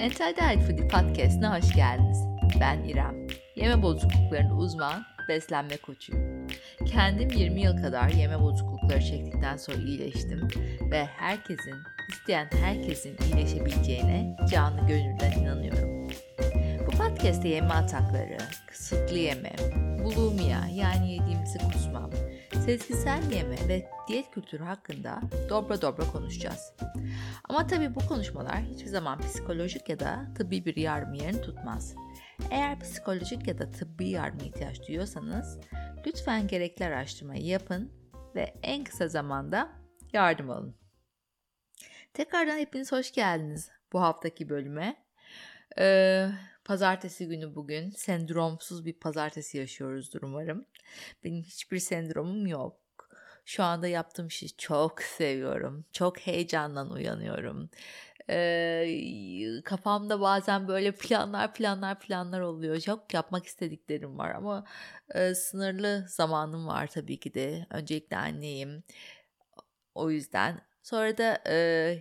Entitled Foodie Podcast'ına hoş geldiniz. Ben İrem. Yeme bozukluklarında uzman, beslenme koçuyum. Kendim 20 yıl kadar yeme bozuklukları çektikten sonra iyileştim ve herkesin, isteyen herkesin iyileşebileceğine canı gönülden inanıyorum. Bu podcast'te yeme atakları, kısıtlı yeme, bulimia yani yediğimizi kusmam, sezgisel yeme ve diyet kültürü hakkında dobra dobra konuşacağız. Ama tabii bu konuşmalar hiçbir zaman psikolojik ya da tıbbi bir yardım yerini tutmaz. Eğer psikolojik ya da tıbbi yardıma ihtiyaç duyuyorsanız lütfen gerekli araştırmayı yapın ve en kısa zamanda yardım alın. Tekrardan hepiniz hoş geldiniz bu haftaki bölüme. Ee, pazartesi günü bugün sendromsuz bir pazartesi yaşıyoruzdur umarım. Benim hiçbir sendromum yok. Şu anda yaptığım işi çok seviyorum. Çok heyecandan uyanıyorum. Ee, kafamda bazen böyle planlar planlar planlar oluyor. Çok yapmak istediklerim var ama e, sınırlı zamanım var tabii ki de. Öncelikle anneyim. O yüzden. Sonra da e,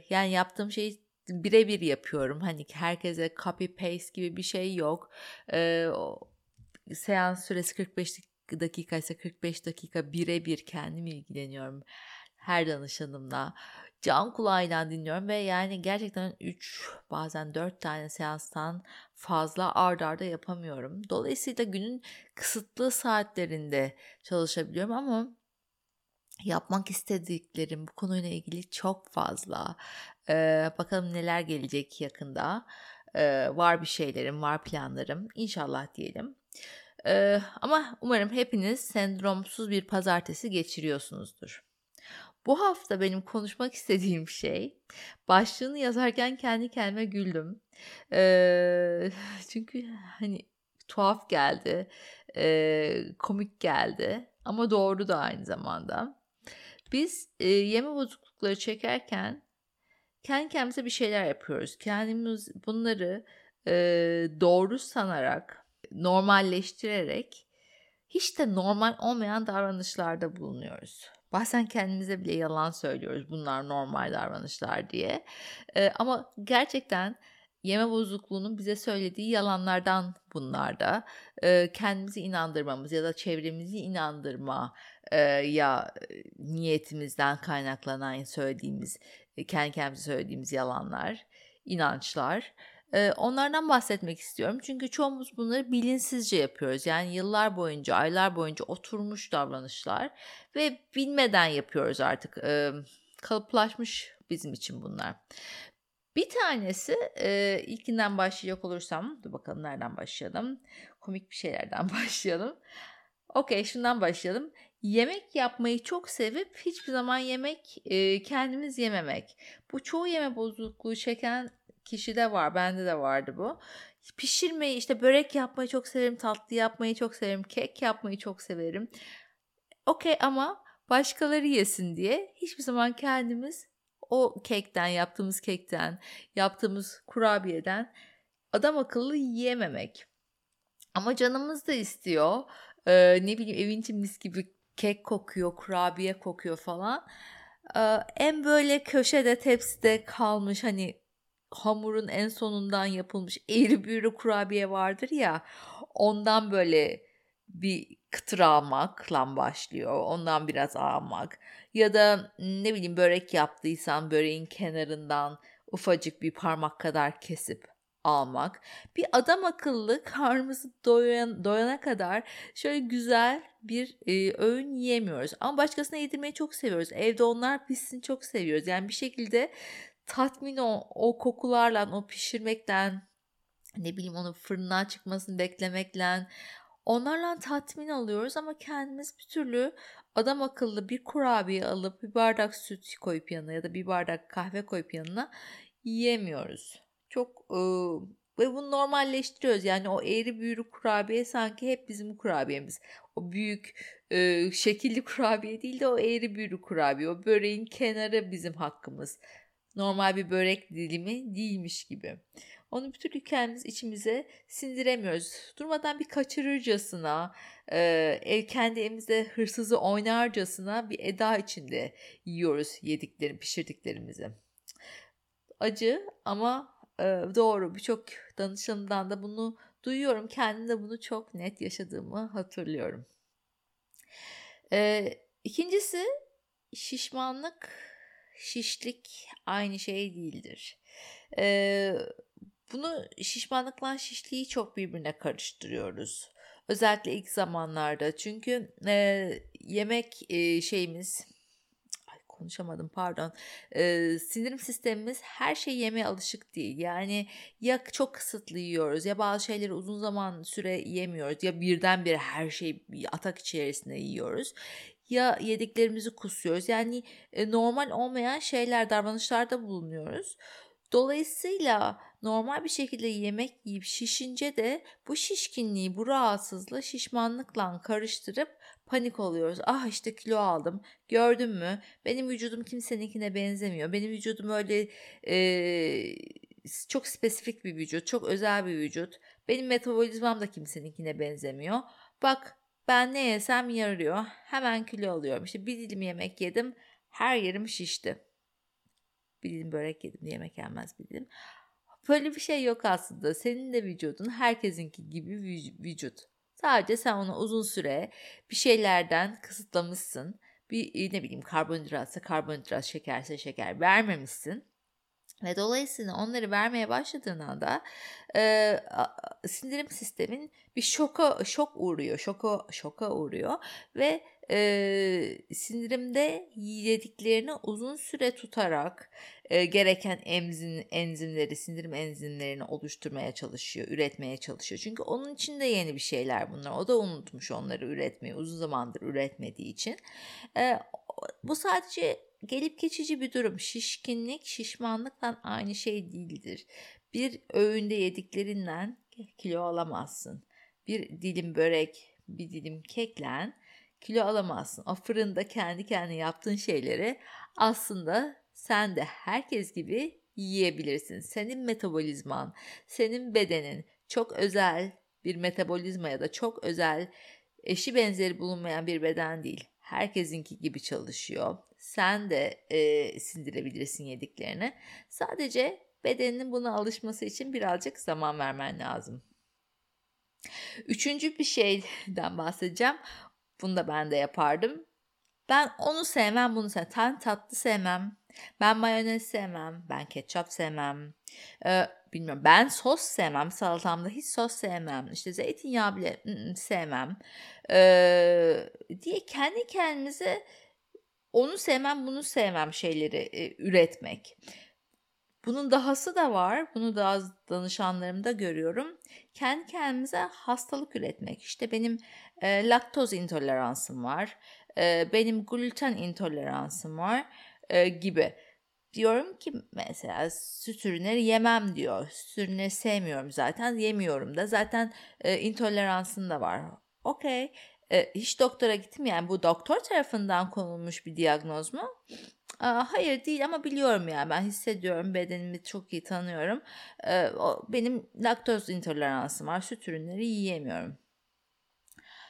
yani yaptığım şeyi birebir yapıyorum. Hani herkese copy paste gibi bir şey yok. E, o, seans süresi 45 dakika ise 45 dakika birebir kendim ilgileniyorum. Her danışanımla can kulağıyla dinliyorum ve yani gerçekten 3 bazen 4 tane seanstan fazla ard arda yapamıyorum. Dolayısıyla günün kısıtlı saatlerinde çalışabiliyorum ama yapmak istediklerim bu konuyla ilgili çok fazla. Ee, bakalım neler gelecek yakında. Ee, var bir şeylerim, var planlarım. İnşallah diyelim. Ee, ama umarım hepiniz sendromsuz bir pazartesi geçiriyorsunuzdur. Bu hafta benim konuşmak istediğim şey başlığını yazarken kendi kendime güldüm. Ee, çünkü hani tuhaf geldi, e, komik geldi ama doğru da aynı zamanda. Biz e, yeme bozuklukları çekerken kendi kendimize bir şeyler yapıyoruz. Kendimiz bunları e, doğru sanarak, normalleştirerek hiç de normal olmayan davranışlarda bulunuyoruz. Bazen kendimize bile yalan söylüyoruz bunlar normal davranışlar diye. E, ama gerçekten yeme bozukluğunun bize söylediği yalanlardan bunlar da. E, kendimizi inandırmamız ya da çevremizi inandırma e, ya niyetimizden kaynaklanan söylediğimiz, kendi kendimize söylediğimiz yalanlar, inançlar. Onlardan bahsetmek istiyorum. Çünkü çoğumuz bunları bilinçsizce yapıyoruz. Yani yıllar boyunca, aylar boyunca oturmuş davranışlar ve bilmeden yapıyoruz artık. Kalıplaşmış bizim için bunlar. Bir tanesi ilkinden başlayacak olursam, dur bakalım nereden başlayalım. Komik bir şeylerden başlayalım. Okey şundan başlayalım. Yemek yapmayı çok sevip hiçbir zaman yemek kendimiz yememek. Bu çoğu yeme bozukluğu çeken kişide var. Bende de vardı bu. Pişirmeyi işte börek yapmayı çok severim. Tatlı yapmayı çok severim. Kek yapmayı çok severim. Okey ama başkaları yesin diye hiçbir zaman kendimiz o kekten yaptığımız kekten yaptığımız kurabiyeden adam akıllı yiyememek. Ama canımız da istiyor. Ee, ne bileyim evin mis gibi kek kokuyor, kurabiye kokuyor falan. Ee, en böyle köşede tepside kalmış hani hamurun en sonundan yapılmış eğri büğrü kurabiye vardır ya ondan böyle bir kıtır almakla başlıyor. Ondan biraz almak. Ya da ne bileyim börek yaptıysan böreğin kenarından ufacık bir parmak kadar kesip almak. Bir adam akıllı karnımızı doyan, doyana kadar şöyle güzel bir e, öğün yiyemiyoruz. Ama başkasına yedirmeyi çok seviyoruz. Evde onlar pişsin çok seviyoruz. Yani bir şekilde tatmin o, o kokularla, o pişirmekten, ne bileyim onun fırından çıkmasını beklemekle onlarla tatmin alıyoruz ama kendimiz bir türlü adam akıllı bir kurabiye alıp bir bardak süt koyup yanına ya da bir bardak kahve koyup yanına yiyemiyoruz. Çok ve bunu normalleştiriyoruz. Yani o eğri büğrü kurabiye sanki hep bizim kurabiyemiz. O büyük e, şekilli kurabiye değil de o eğri büğrü kurabiye. O böreğin kenarı bizim hakkımız normal bir börek dilimi değilmiş gibi. Onu bir türlü kendimiz içimize sindiremiyoruz. Durmadan bir kaçırırcasına, e, kendi evimizde hırsızı oynarcasına bir eda içinde yiyoruz yediklerim, pişirdiklerimizi. Acı ama e, doğru birçok danışanımdan da bunu duyuyorum. Kendimde bunu çok net yaşadığımı hatırlıyorum. E, ikincisi şişmanlık, şişlik aynı şey değildir. E, bunu şişmanlıkla şişliği çok birbirine karıştırıyoruz. Özellikle ilk zamanlarda çünkü e, yemek e, şeyimiz konuşamadım pardon. Ee, sindirim sistemimiz her şey yemeye alışık değil. Yani ya çok kısıtlı yiyoruz ya bazı şeyleri uzun zaman süre yemiyoruz ya birdenbire her şeyi atak içerisinde yiyoruz ya yediklerimizi kusuyoruz. Yani e, normal olmayan şeyler davranışlarda bulunuyoruz. Dolayısıyla normal bir şekilde yemek yiyip şişince de bu şişkinliği, bu rahatsızlığı şişmanlıkla karıştırıp panik oluyoruz. Ah işte kilo aldım. Gördün mü? Benim vücudum kimseninkine benzemiyor. Benim vücudum öyle e, çok spesifik bir vücut, çok özel bir vücut. Benim metabolizmam da kimseninkine benzemiyor. Bak ben ne yesem yarıyor. Hemen kilo alıyorum. İşte bir dilim yemek yedim. Her yerim şişti. Bir dilim börek yedim yemek yenmez bir dilim. Böyle bir şey yok aslında. Senin de vücudun herkesinki gibi vücut. Sadece sen onu uzun süre bir şeylerden kısıtlamışsın. Bir ne bileyim karbonhidratsa karbonhidrat, şekerse şeker vermemişsin. Ve dolayısıyla onları vermeye başladığın anda e, sindirim sistemin bir şoka şok uğruyor, şoka şoka uğruyor ve e, sindirimde yediklerini uzun süre tutarak e, gereken enzim, enzimleri, sindirim enzimlerini oluşturmaya çalışıyor, üretmeye çalışıyor. Çünkü onun için de yeni bir şeyler bunlar. O da unutmuş onları üretmeyi, uzun zamandır üretmediği için. E, bu sadece gelip geçici bir durum. Şişkinlik, şişmanlıkla aynı şey değildir. Bir öğünde yediklerinden kilo alamazsın. Bir dilim börek, bir dilim keklen kilo alamazsın. O fırında kendi kendine yaptığın şeyleri aslında sen de herkes gibi yiyebilirsin. Senin metabolizman, senin bedenin çok özel bir metabolizma ya da çok özel eşi benzeri bulunmayan bir beden değil. Herkesinki gibi çalışıyor. Sen de e, sindirebilirsin yediklerini. Sadece bedeninin buna alışması için birazcık zaman vermen lazım. Üçüncü bir şeyden bahsedeceğim. Bunu da ben de yapardım. Ben onu sevmem bunu sevmem. Ben tatlı sevmem. Ben mayonez sevmem. Ben ketçap sevmem. Ee, bilmiyorum. Ben sos sevmem. Salatamda hiç sos sevmem. İşte zeytinyağı bile sevmem. Ee, diye kendi kendimize onu sevmem bunu sevmem şeyleri e, üretmek. Bunun dahası da var. Bunu da danışanlarımda görüyorum. Kendi kendimize hastalık üretmek. İşte benim e, laktoz intoleransım var. E, benim gluten intoleransım var e, gibi. Diyorum ki mesela süt ürünleri yemem diyor. Süt ürünleri sevmiyorum zaten. Yemiyorum da. Zaten e, intoleransın da var. Okey. E, hiç doktora gittim yani bu doktor tarafından konulmuş bir diagnoz mu? hayır değil ama biliyorum yani ben hissediyorum bedenimi çok iyi tanıyorum. E, o, benim laktoz intoleransım var süt ürünleri yiyemiyorum.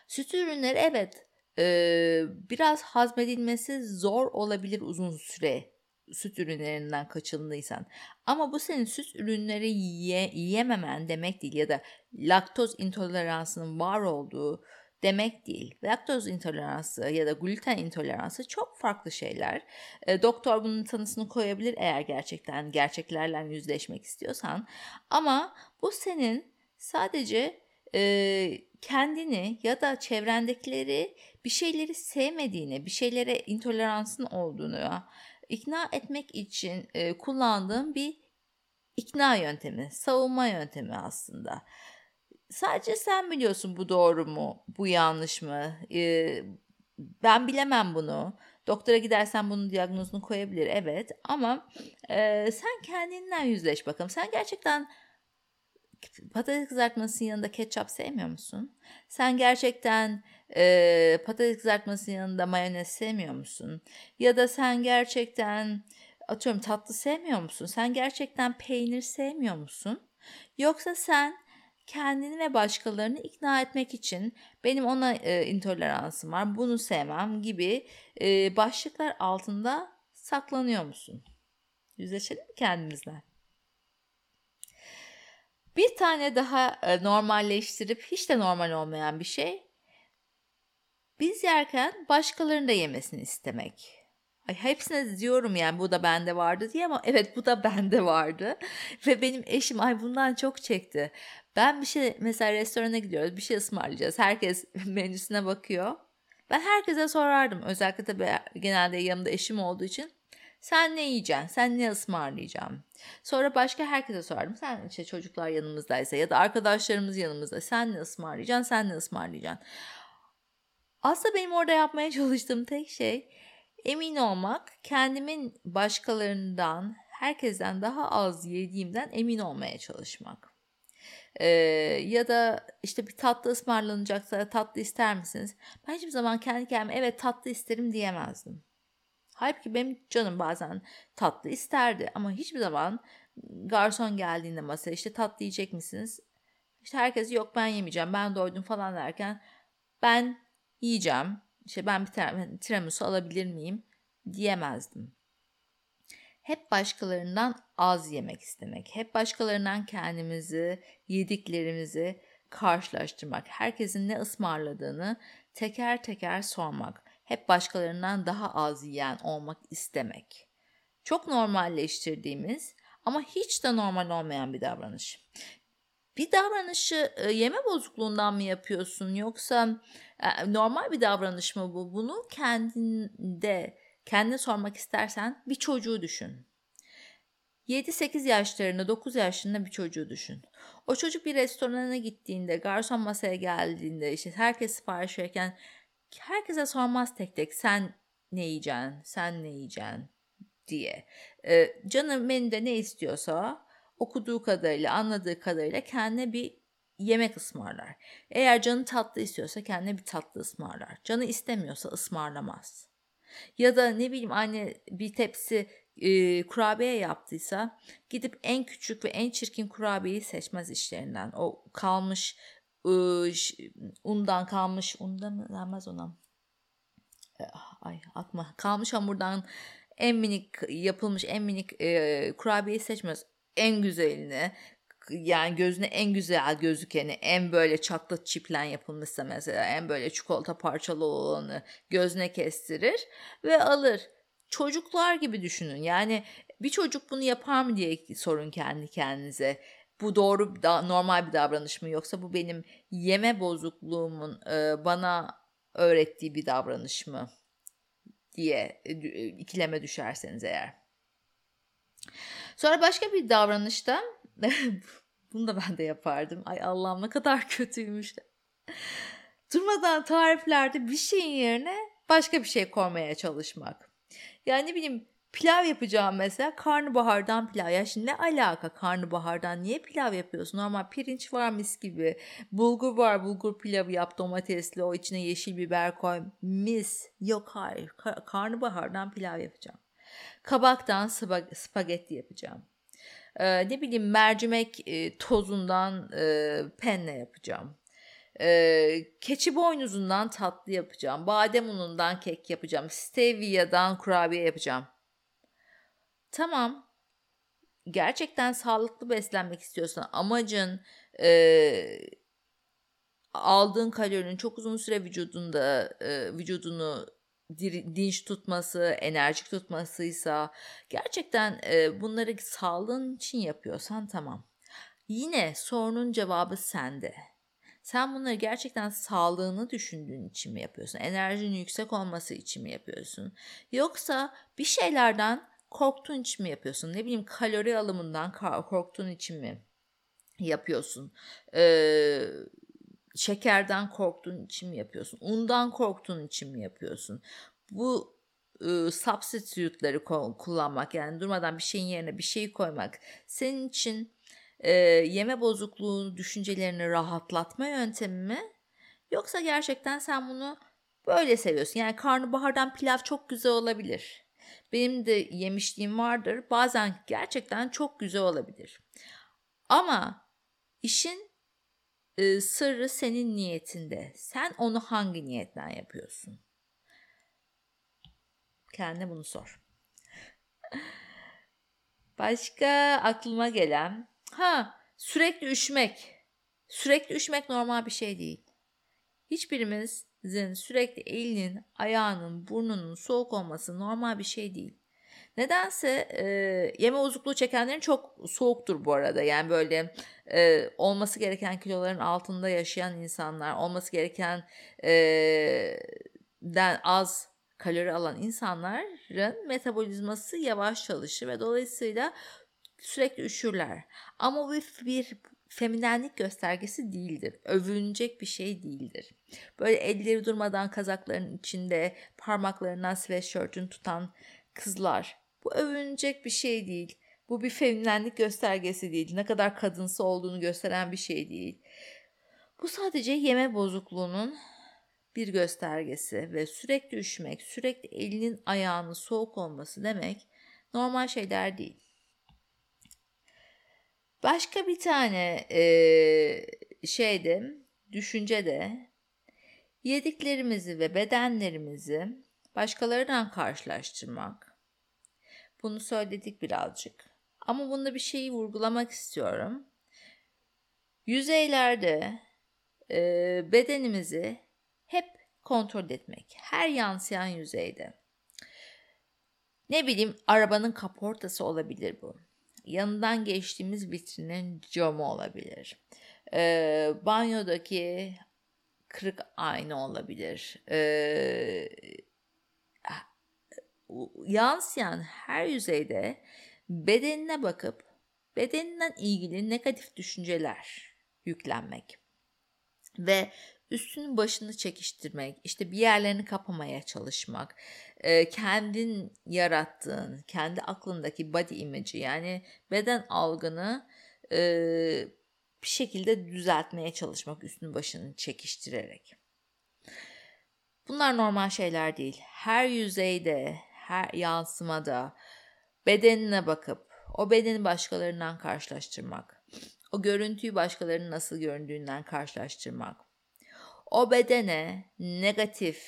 Süt ürünleri evet e, biraz hazmedilmesi zor olabilir uzun süre süt ürünlerinden kaçındıysan. Ama bu senin süt ürünleri yiye, yiyememen demek değil ya da laktoz intoleransının var olduğu demek değil. Laktoz intoleransı ya da gluten intoleransı çok farklı şeyler. E, doktor bunun tanısını koyabilir eğer gerçekten gerçeklerle yüzleşmek istiyorsan. Ama bu senin sadece e, kendini ya da çevrendekileri bir şeyleri sevmediğini, bir şeylere intoleransın olduğunu ikna etmek için e, kullandığım bir ikna yöntemi, savunma yöntemi aslında. Sadece sen biliyorsun bu doğru mu, bu yanlış mı? Ee, ben bilemem bunu. Doktora gidersen bunun diagnozunu koyabilir evet ama e, sen kendinden yüzleş bakalım. Sen gerçekten patates kızartmasının yanında ketçap sevmiyor musun? Sen gerçekten e, patates kızartmasının yanında mayonez sevmiyor musun? Ya da sen gerçekten atıyorum tatlı sevmiyor musun? Sen gerçekten peynir sevmiyor musun? Yoksa sen kendini ve başkalarını ikna etmek için benim ona e, intoleransım var, bunu sevmem gibi e, başlıklar altında saklanıyor musun? Yüzleşelim mi kendimizle? Bir tane daha e, normalleştirip hiç de normal olmayan bir şey. Biz yerken başkalarının da yemesini istemek. Ay hepsine diyorum yani bu da bende vardı diye ama evet bu da bende vardı. Ve benim eşim ay bundan çok çekti. Ben bir şey mesela restorana gidiyoruz bir şey ısmarlayacağız. Herkes menüsüne bakıyor. Ben herkese sorardım. Özellikle tabii genelde yanımda eşim olduğu için. Sen ne yiyeceksin? Sen ne ısmarlayacaksın? Sonra başka herkese sorardım. Sen işte çocuklar yanımızdaysa ya da arkadaşlarımız yanımızda. Sen ne ısmarlayacaksın? Sen ne ısmarlayacaksın? Aslında benim orada yapmaya çalıştığım tek şey emin olmak, kendimin başkalarından, herkesten daha az yediğimden emin olmaya çalışmak. Ee, ya da işte bir tatlı ısmarlanacaksa tatlı ister misiniz? Ben hiçbir zaman kendi kendime evet tatlı isterim diyemezdim. Halbuki benim canım bazen tatlı isterdi ama hiçbir zaman garson geldiğinde masaya işte tatlı yiyecek misiniz? İşte herkes yok ben yemeyeceğim ben doydum falan derken ben yiyeceğim. İşte ben bir tiramisu alabilir miyim diyemezdim. Hep başkalarından az yemek istemek, hep başkalarından kendimizi, yediklerimizi karşılaştırmak, herkesin ne ısmarladığını teker teker sormak, hep başkalarından daha az yiyen olmak istemek. Çok normalleştirdiğimiz ama hiç de normal olmayan bir davranış. Bir davranışı e, yeme bozukluğundan mı yapıyorsun yoksa e, normal bir davranış mı bu? Bunu kendinde kendine sormak istersen bir çocuğu düşün. 7-8 yaşlarında 9 yaşlarında bir çocuğu düşün. O çocuk bir restorana gittiğinde garson masaya geldiğinde işte herkes sipariş verirken herkese sormaz tek tek sen ne yiyeceksin sen ne yiyeceksin diye. Ee, canım menüde ne istiyorsa okuduğu kadarıyla anladığı kadarıyla kendine bir yemek ısmarlar. Eğer canı tatlı istiyorsa kendine bir tatlı ısmarlar. Canı istemiyorsa ısmarlamaz. Ya da ne bileyim anne bir tepsi e, kurabiye yaptıysa gidip en küçük ve en çirkin kurabiyeyi seçmez işlerinden. O kalmış e, undan kalmış unda mı denmez ona? E, ay akma kalmış hamurdan en minik yapılmış en minik e, kurabiyeyi seçmez. En güzelini yani gözüne en güzel gözükeni, en böyle çatlat çiplen yapılmışsa mesela en böyle çikolata parçalı olanı gözüne kestirir ve alır. Çocuklar gibi düşünün. Yani bir çocuk bunu yapar mı diye sorun kendi kendinize. Bu doğru normal bir davranış mı yoksa bu benim yeme bozukluğumun e, bana öğrettiği bir davranış mı diye e, ikileme düşerseniz eğer. Sonra başka bir davranışta Bunu da ben de yapardım. Ay Allah'ım ne kadar kötüymüş. Durmadan tariflerde bir şeyin yerine başka bir şey koymaya çalışmak. Yani ne bileyim pilav yapacağım mesela karnabahardan pilav. Ya şimdi ne alaka karnabahardan niye pilav yapıyorsun? Normal pirinç var mis gibi. Bulgur var bulgur pilavı yap domatesli o içine yeşil biber koy mis. Yok hayır Kar- karnabahardan pilav yapacağım. Kabaktan spag- spagetti yapacağım. Ee, ne bileyim mercimek e, tozundan e, penne yapacağım. Ee, keçi boynuzundan tatlı yapacağım. Badem unundan kek yapacağım. Stevia'dan kurabiye yapacağım. Tamam. Gerçekten sağlıklı beslenmek istiyorsan amacın e, aldığın kalorinin çok uzun süre vücudunda e, vücudunu dinç tutması, enerjik tutmasıysa gerçekten e, bunları sağlığın için yapıyorsan tamam. Yine sorunun cevabı sende. Sen bunları gerçekten sağlığını düşündüğün için mi yapıyorsun? Enerjinin yüksek olması için mi yapıyorsun? Yoksa bir şeylerden korktuğun için mi yapıyorsun? Ne bileyim kalori alımından korktuğun için mi yapıyorsun? Ee, şekerden korktuğun için mi yapıyorsun? Undan korktuğun için mi yapıyorsun? Bu e, substitute'ları kullanmak yani durmadan bir şeyin yerine bir şeyi koymak senin için e, yeme bozukluğu düşüncelerini rahatlatma yöntemi mi? Yoksa gerçekten sen bunu böyle seviyorsun. Yani karnabahardan pilav çok güzel olabilir. Benim de yemişliğim vardır. Bazen gerçekten çok güzel olabilir. Ama işin e, sırrı senin niyetinde. Sen onu hangi niyetten yapıyorsun? Kendine bunu sor. Başka aklıma gelen ha Sürekli üşümek. Sürekli üşümek normal bir şey değil. Hiçbirimizin sürekli elinin, ayağının, burnunun soğuk olması normal bir şey değil. Nedense e, yeme bozukluğu çekenlerin çok soğuktur bu arada. Yani böyle e, olması gereken kiloların altında yaşayan insanlar, olması gereken e, den az kalori alan insanların metabolizması yavaş çalışır ve dolayısıyla sürekli üşürler. Ama bu bir feminenlik göstergesi değildir. Övünecek bir şey değildir. Böyle elleri durmadan kazakların içinde parmaklarından sweatshirt'ünü tutan kızlar. Bu övünecek bir şey değil. Bu bir feminenlik göstergesi değil. Ne kadar kadınsı olduğunu gösteren bir şey değil. Bu sadece yeme bozukluğunun bir göstergesi ve sürekli üşümek, sürekli elinin ayağının soğuk olması demek normal şeyler değil. Başka bir tane e, şeyde, düşünce de yediklerimizi ve bedenlerimizi başkalarından karşılaştırmak. Bunu söyledik birazcık. Ama bunda bir şeyi vurgulamak istiyorum. Yüzeylerde e, bedenimizi hep kontrol etmek. Her yansıyan yüzeyde. Ne bileyim arabanın kaportası olabilir bu yanından geçtiğimiz vitrinin camı olabilir. E, banyodaki kırık ayna olabilir. E, yansıyan her yüzeyde bedenine bakıp bedeninden ilgili negatif düşünceler yüklenmek ve üstünün başını çekiştirmek, işte bir yerlerini kapamaya çalışmak, e, kendin yarattığın, kendi aklındaki body image'i yani beden algını e, bir şekilde düzeltmeye çalışmak üstünü başını çekiştirerek. Bunlar normal şeyler değil. Her yüzeyde, her yansımada bedenine bakıp o bedeni başkalarından karşılaştırmak, o görüntüyü başkalarının nasıl göründüğünden karşılaştırmak, o bedene negatif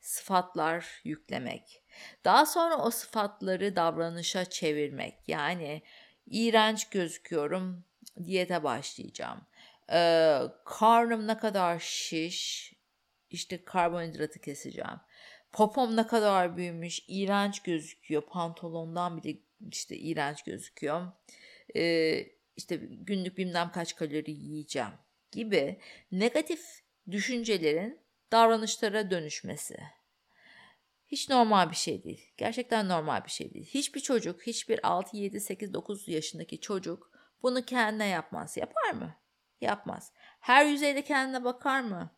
sıfatlar yüklemek. Daha sonra o sıfatları davranışa çevirmek. Yani iğrenç gözüküyorum, diyete başlayacağım. Ee, karnım ne kadar şiş, işte karbonhidratı keseceğim. Popom ne kadar büyümüş, iğrenç gözüküyor. Pantolondan bile işte iğrenç gözüküyor. Ee, işte günlük bilmem kaç kalori yiyeceğim gibi negatif düşüncelerin davranışlara dönüşmesi. Hiç normal bir şey değil. Gerçekten normal bir şey değil. Hiçbir çocuk, hiçbir 6, 7, 8, 9 yaşındaki çocuk bunu kendine yapmaz. Yapar mı? Yapmaz. Her yüzeyde kendine bakar mı?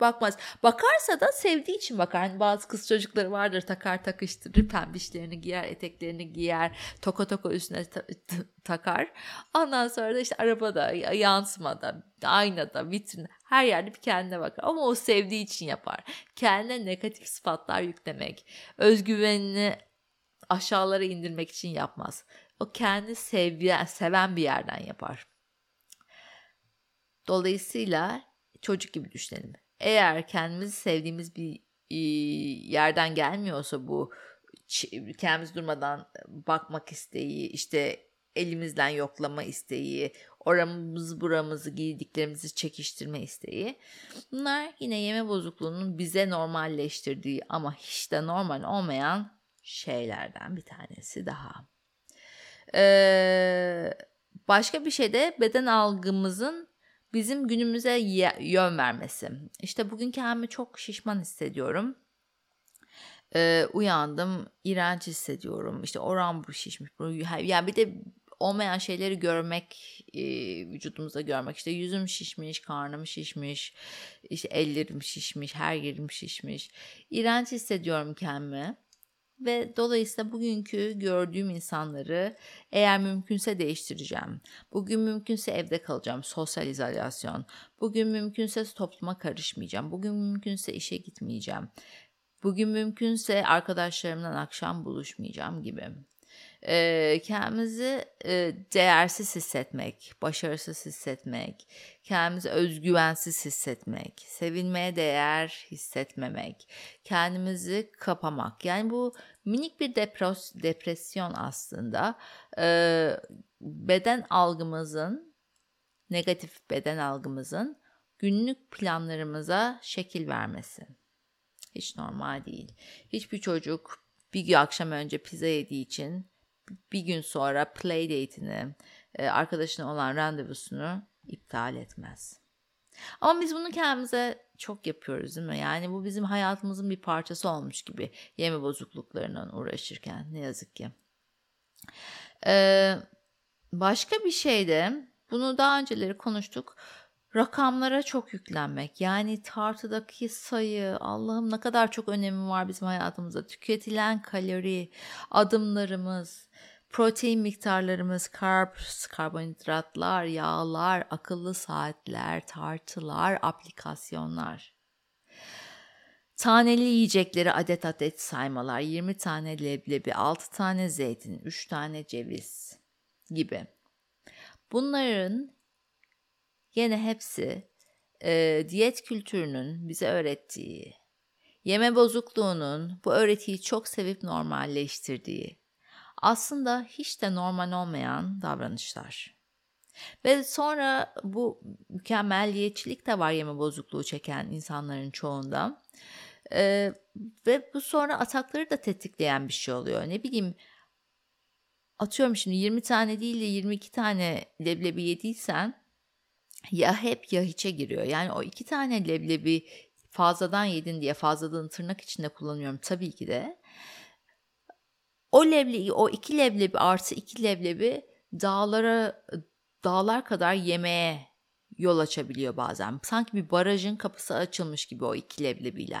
Bakmaz. Bakarsa da sevdiği için bakar. Yani bazı kız çocukları vardır takar takıştırır pembişlerini giyer eteklerini giyer toka toka üstüne ta- takar. Ondan sonra da işte arabada yansımada aynada vitrin her yerde bir kendine bakar. Ama o sevdiği için yapar. Kendine negatif sıfatlar yüklemek özgüvenini aşağılara indirmek için yapmaz. O kendi sevyen, seven bir yerden yapar. Dolayısıyla çocuk gibi düşünelim eğer kendimizi sevdiğimiz bir yerden gelmiyorsa bu kendimiz durmadan bakmak isteği, işte elimizden yoklama isteği, oramızı buramızı giydiklerimizi çekiştirme isteği. Bunlar yine yeme bozukluğunun bize normalleştirdiği ama hiç de normal olmayan şeylerden bir tanesi daha. Ee, başka bir şey de beden algımızın bizim günümüze yön vermesi. İşte bugün kendimi çok şişman hissediyorum. Ee, uyandım, iğrenç hissediyorum. İşte oram bu şişmiş. Yani bir de olmayan şeyleri görmek, e, vücudumuzda görmek. İşte yüzüm şişmiş, karnım şişmiş, işte ellerim şişmiş, her yerim şişmiş. İğrenç hissediyorum kendimi ve dolayısıyla bugünkü gördüğüm insanları eğer mümkünse değiştireceğim. Bugün mümkünse evde kalacağım, sosyal izolasyon. Bugün mümkünse topluma karışmayacağım. Bugün mümkünse işe gitmeyeceğim. Bugün mümkünse arkadaşlarımla akşam buluşmayacağım gibi kendimizi değersiz hissetmek, başarısız hissetmek, kendimizi özgüvensiz hissetmek, sevilmeye değer hissetmemek, kendimizi kapamak. Yani bu minik bir depres depresyon aslında beden algımızın negatif beden algımızın günlük planlarımıza şekil vermesi. Hiç normal değil. Hiçbir çocuk bir akşam önce pizza yediği için bir gün sonra play date'ini, e, arkadaşına olan randevusunu iptal etmez. Ama biz bunu kendimize çok yapıyoruz değil mi? Yani bu bizim hayatımızın bir parçası olmuş gibi yeme bozukluklarından uğraşırken ne yazık ki. Ee, başka bir şey de bunu daha önceleri konuştuk. Rakamlara çok yüklenmek. Yani tartıdaki sayı, Allah'ım ne kadar çok önemi var bizim hayatımızda. Tüketilen kalori, adımlarımız, protein miktarlarımız, carbs, karbonhidratlar, yağlar, akıllı saatler, tartılar, aplikasyonlar. Taneli yiyecekleri adet adet saymalar, 20 tane leblebi, 6 tane zeytin, 3 tane ceviz gibi. Bunların yine hepsi e, diyet kültürünün bize öğrettiği, yeme bozukluğunun bu öğretiyi çok sevip normalleştirdiği, aslında hiç de normal olmayan davranışlar. Ve sonra bu mükemmelliyetçilik de var yeme bozukluğu çeken insanların çoğunda. Ee, ve bu sonra atakları da tetikleyen bir şey oluyor. Ne bileyim atıyorum şimdi 20 tane değil de 22 tane leblebi yediysen ya hep ya hiçe giriyor. Yani o iki tane leblebi fazladan yedin diye fazladan tırnak içinde kullanıyorum tabii ki de. O leblebi, o iki leblebi artı iki leblebi dağlara dağlar kadar yemeğe yol açabiliyor bazen. Sanki bir barajın kapısı açılmış gibi o iki leblebiyle.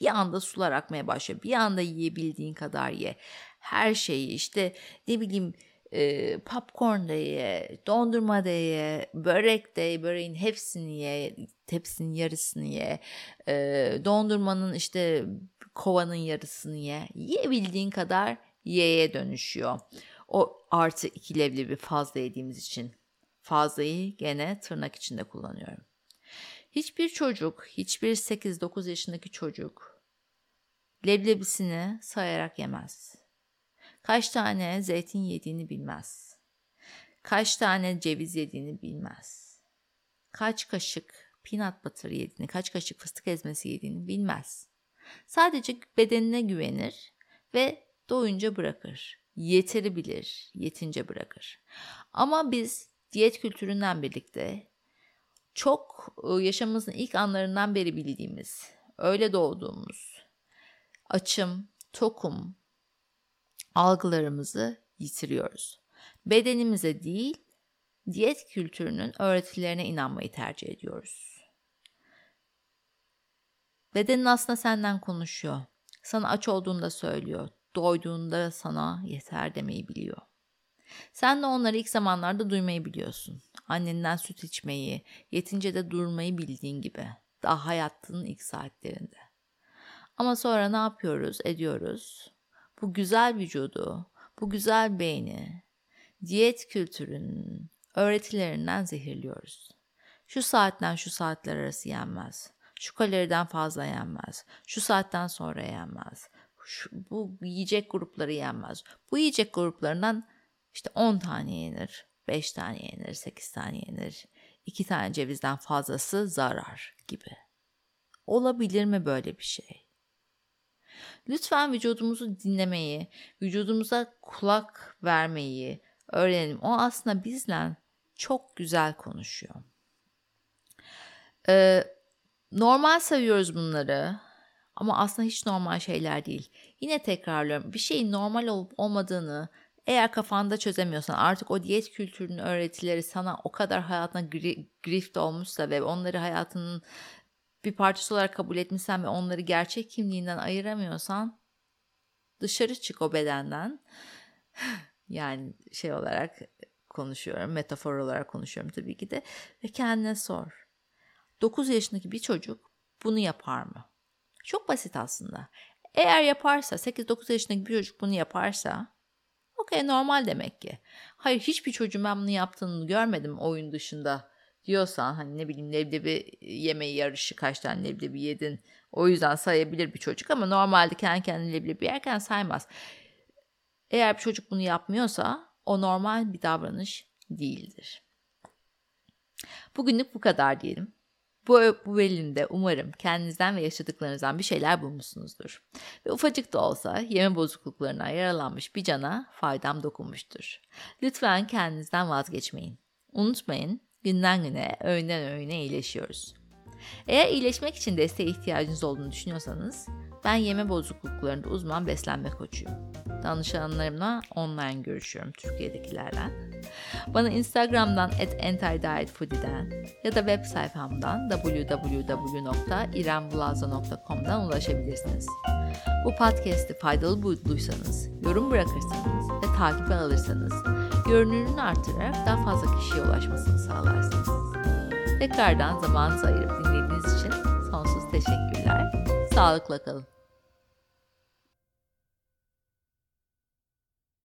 Bir anda sular akmaya başlıyor. Bir anda yiyebildiğin kadar ye. Her şeyi işte ne bileyim e, popcorn da ye, dondurma da ye, börek de ye, böreğin hepsini ye, tepsinin yarısını ye, e, dondurmanın işte kovanın yarısını ye. Yiyebildiğin kadar y'ye dönüşüyor. O artı iki leblebi fazla yediğimiz için fazlayı gene tırnak içinde kullanıyorum. Hiçbir çocuk, hiçbir 8-9 yaşındaki çocuk leblebisini sayarak yemez. Kaç tane zeytin yediğini bilmez. Kaç tane ceviz yediğini bilmez. Kaç kaşık peanut butter yediğini, kaç kaşık fıstık ezmesi yediğini bilmez. Sadece bedenine güvenir ve doyunca bırakır. Yeteri bilir, yetince bırakır. Ama biz diyet kültüründen birlikte çok ıı, yaşamımızın ilk anlarından beri bildiğimiz, öyle doğduğumuz, açım, tokum algılarımızı yitiriyoruz. Bedenimize değil, diyet kültürünün öğretilerine inanmayı tercih ediyoruz. Bedenin aslında senden konuşuyor. Sana aç olduğunda söylüyor doyduğunda sana yeter demeyi biliyor. Sen de onları ilk zamanlarda duymayı biliyorsun. Annenden süt içmeyi, yetince de durmayı bildiğin gibi. Daha hayatının ilk saatlerinde. Ama sonra ne yapıyoruz, ediyoruz? Bu güzel vücudu, bu güzel beyni, diyet kültürünün öğretilerinden zehirliyoruz. Şu saatten şu saatler arası yenmez. Şu kaloriden fazla yenmez. Şu saatten sonra yenmez şu, bu yiyecek grupları yenmez. Bu yiyecek gruplarından işte 10 tane yenir, 5 tane yenir, 8 tane yenir. 2 tane cevizden fazlası zarar gibi. Olabilir mi böyle bir şey? Lütfen vücudumuzu dinlemeyi, vücudumuza kulak vermeyi öğrenelim. O aslında bizle çok güzel konuşuyor. Ee, normal seviyoruz bunları. Ama aslında hiç normal şeyler değil. Yine tekrarlıyorum. Bir şeyin normal olup olmadığını eğer kafanda çözemiyorsan artık o diyet kültürünün öğretileri sana o kadar hayatına gri, grift olmuşsa ve onları hayatının bir parçası olarak kabul etmişsen ve onları gerçek kimliğinden ayıramıyorsan dışarı çık o bedenden. yani şey olarak konuşuyorum, metafor olarak konuşuyorum tabii ki de ve kendine sor. 9 yaşındaki bir çocuk bunu yapar mı? Çok basit aslında. Eğer yaparsa 8-9 yaşındaki bir çocuk bunu yaparsa okey normal demek ki. Hayır hiçbir çocuğun ben bunu yaptığını görmedim oyun dışında diyorsan hani ne bileyim leblebi yemeği yarışı kaç tane leblebi yedin o yüzden sayabilir bir çocuk ama normalde kendi kendine leblebi yerken saymaz. Eğer bir çocuk bunu yapmıyorsa o normal bir davranış değildir. Bugünlük bu kadar diyelim. Bu, bu bölümde umarım kendinizden ve yaşadıklarınızdan bir şeyler bulmuşsunuzdur. Ve ufacık da olsa yeme bozukluklarına yaralanmış bir cana faydam dokunmuştur. Lütfen kendinizden vazgeçmeyin. Unutmayın günden güne, öğünden öğüne iyileşiyoruz. Eğer iyileşmek için desteğe ihtiyacınız olduğunu düşünüyorsanız ben yeme bozukluklarında uzman beslenme koçuyum. Danışanlarımla online görüşüyorum Türkiye'dekilerden. Bana Instagram'dan @antidietfoodie'den ya da web sayfamdan www.irembulaza.com'dan ulaşabilirsiniz. Bu podcast'i faydalı bulduysanız, yorum bırakırsanız ve takibe alırsanız görünürünü artırarak daha fazla kişiye ulaşmasını sağlarsınız. Tekrardan zaman ayırıp dinlediğiniz için sonsuz teşekkürler. Sağlıkla kalın.